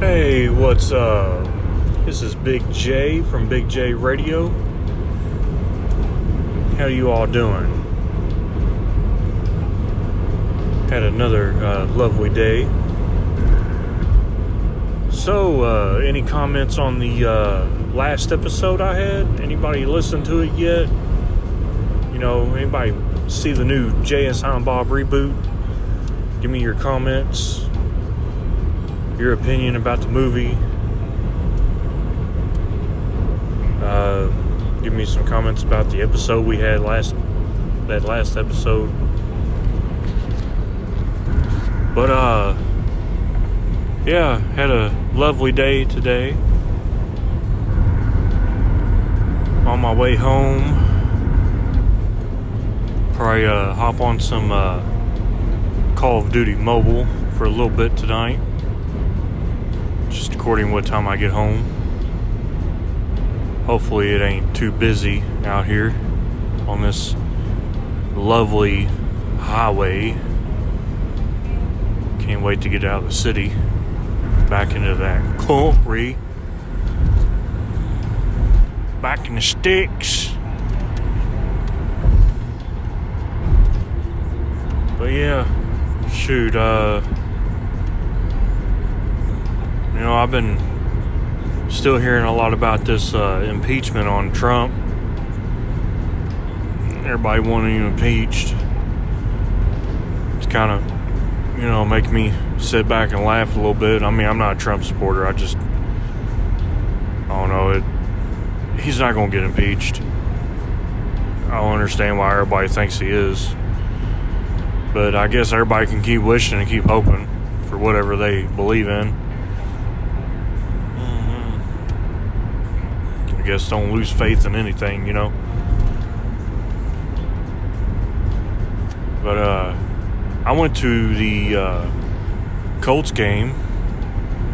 Hey, what's up? This is Big J from Big J Radio. How you all doing? Had another uh, lovely day. So, uh, any comments on the uh, last episode I had? Anybody listen to it yet? You know, anybody see the new Jay and Silent Bob reboot? Give me your comments, your opinion about the movie. Uh, give me some comments about the episode we had last that last episode. But uh yeah, had a lovely day today. On my way home, probably uh, hop on some uh, Call of Duty Mobile for a little bit tonight. Just according what time I get home. Hopefully, it ain't too busy out here on this lovely highway. Can't wait to get out of the city back into that country. Back in the sticks. Yeah, shoot, uh, you know, I've been still hearing a lot about this uh, impeachment on Trump. Everybody wanting him impeached. It's kind of, you know, make me sit back and laugh a little bit. I mean, I'm not a Trump supporter. I just, I don't know. It, he's not going to get impeached. I don't understand why everybody thinks he is. But I guess everybody can keep wishing and keep hoping for whatever they believe in. Mm-hmm. I guess don't lose faith in anything, you know. But uh, I went to the uh, Colts game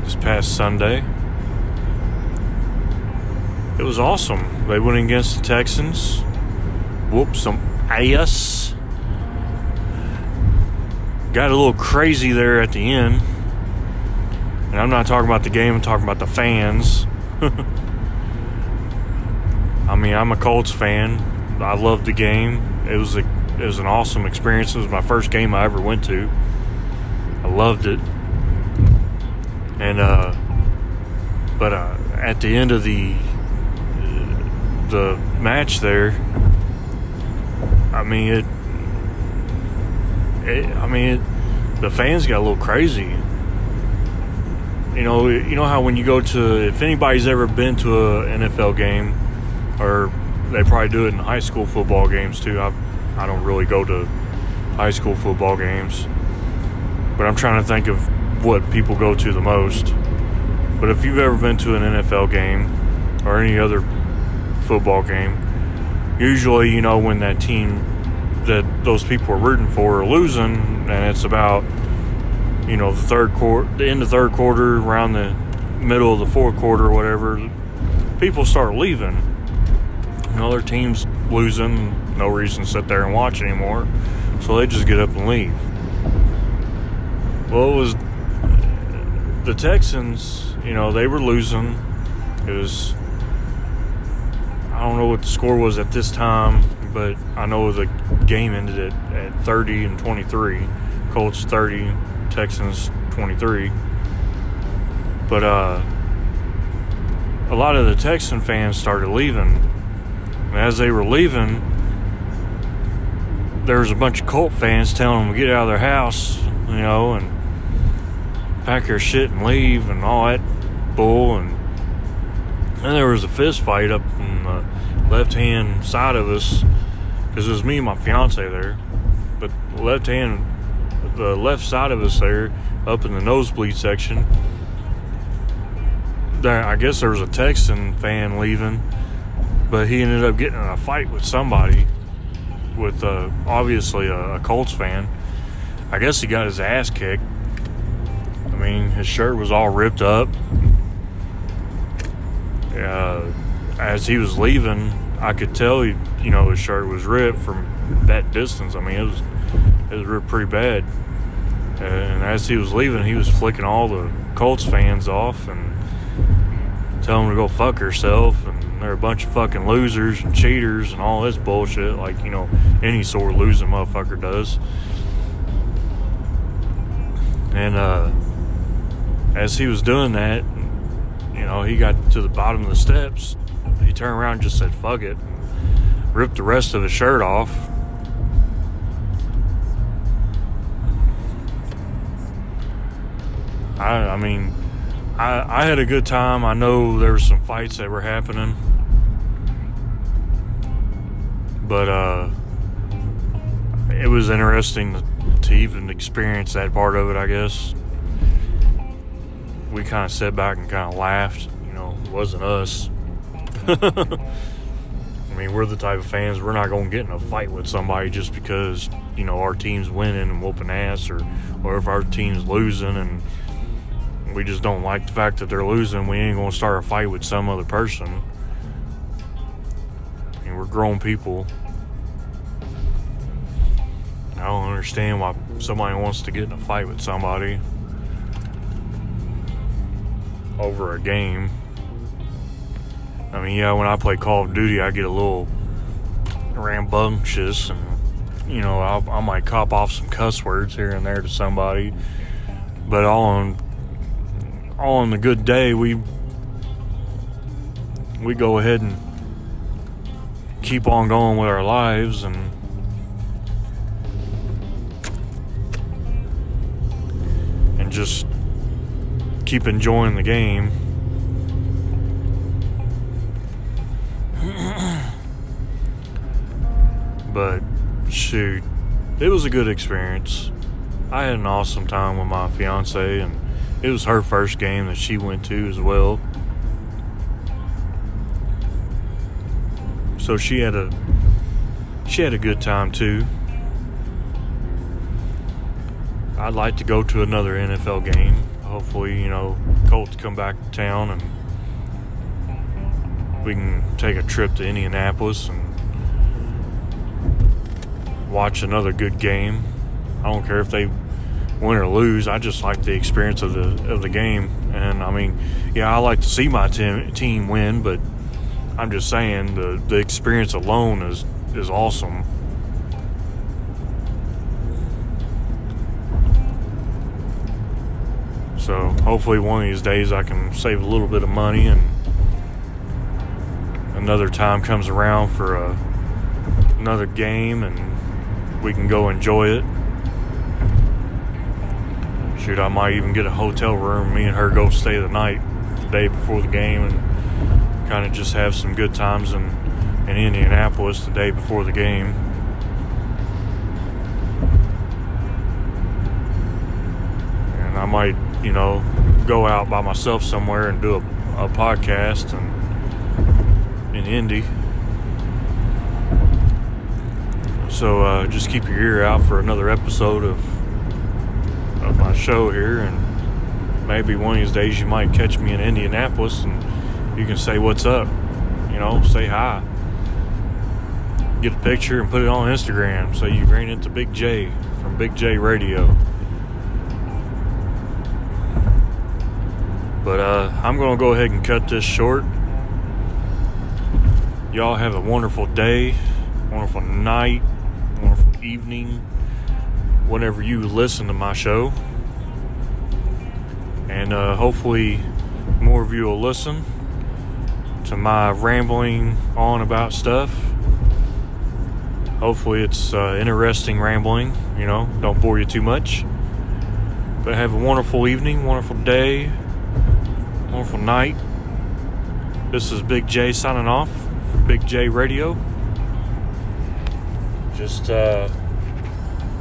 this past Sunday. It was awesome. They went against the Texans. Whoops, some ass. Got a little crazy there at the end. And I'm not talking about the game, I'm talking about the fans. I mean, I'm a Colts fan. I loved the game. It was a it was an awesome experience. It was my first game I ever went to. I loved it. And uh but uh at the end of the the match there, I mean it it, I mean, it, the fans got a little crazy. You know, you know how when you go to, if anybody's ever been to an NFL game, or they probably do it in high school football games too. I, I don't really go to high school football games, but I'm trying to think of what people go to the most. But if you've ever been to an NFL game or any other football game, usually you know when that team that those people are rooting for are losing, and it's about you know the third quarter, the end of the third quarter, around the middle of the fourth quarter, or whatever. People start leaving. You know their team's losing, no reason to sit there and watch anymore, so they just get up and leave. Well, it was the Texans. You know they were losing. It was I don't know what the score was at this time but I know the game ended at, at 30 and 23. Colts 30, Texans 23. But uh, a lot of the Texan fans started leaving. And as they were leaving, there was a bunch of Colt fans telling them to get out of their house, you know, and pack your shit and leave and all that bull. And then there was a fist fight up left hand side of us because it was me and my fiance there. But left hand, the left side of us there, up in the nosebleed section, there I guess there was a Texan fan leaving, but he ended up getting in a fight with somebody, with uh, obviously a, a Colts fan. I guess he got his ass kicked. I mean, his shirt was all ripped up. Uh, as he was leaving, I could tell he, you know, his shirt was ripped from that distance. I mean, it was it was ripped pretty bad. And as he was leaving, he was flicking all the Colts fans off and telling them to go fuck herself. And they're a bunch of fucking losers and cheaters and all this bullshit, like you know any sort of losing motherfucker does. And uh, as he was doing that, you know, he got to the bottom of the steps. He turned around and just said, fuck it. Ripped the rest of his shirt off. I, I mean, I, I had a good time. I know there were some fights that were happening. But, uh, it was interesting to, to even experience that part of it, I guess we kind of sat back and kind of laughed. You know, it wasn't us. I mean, we're the type of fans we're not going to get in a fight with somebody just because you know our team's winning and whooping ass, or or if our team's losing and we just don't like the fact that they're losing. We ain't going to start a fight with some other person. I mean, we're grown people. I don't understand why somebody wants to get in a fight with somebody over a game. I mean, yeah, when I play Call of Duty, I get a little rambunctious and, you know, I'll, I might cop off some cuss words here and there to somebody. But all on, all on the good day, we, we go ahead and keep on going with our lives and and just keep enjoying the game. But shoot, it was a good experience. I had an awesome time with my fiance, and it was her first game that she went to as well. So she had a she had a good time too. I'd like to go to another NFL game hopefully, you know, Colts come back to town and we can take a trip to Indianapolis and watch another good game. I don't care if they win or lose. I just like the experience of the of the game. And I mean, yeah, I like to see my team team win, but I'm just saying the the experience alone is is awesome. So hopefully one of these days I can save a little bit of money and another time comes around for a, another game and we can go enjoy it. Shoot, I might even get a hotel room. Me and her go stay the night the day before the game and kind of just have some good times in, in Indianapolis the day before the game. And I might you know, go out by myself somewhere and do a, a podcast and in Indy. So uh, just keep your ear out for another episode of of my show here, and maybe one of these days you might catch me in Indianapolis and you can say what's up, you know, say hi, get a picture and put it on Instagram. So you ran into Big J from Big J Radio. But uh, I'm to go ahead and cut this short. Y'all have a wonderful day, wonderful night, evening, whenever you listen to my show. And uh, hopefully, more of you will listen to my rambling on about stuff. Hopefully, it's uh, interesting rambling, you know, don't bore you too much. But have a wonderful evening, wonderful day wonderful night. This is Big J signing off from Big J Radio. Just uh,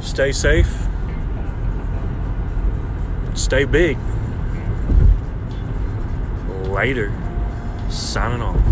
stay safe, stay big. Later, signing off.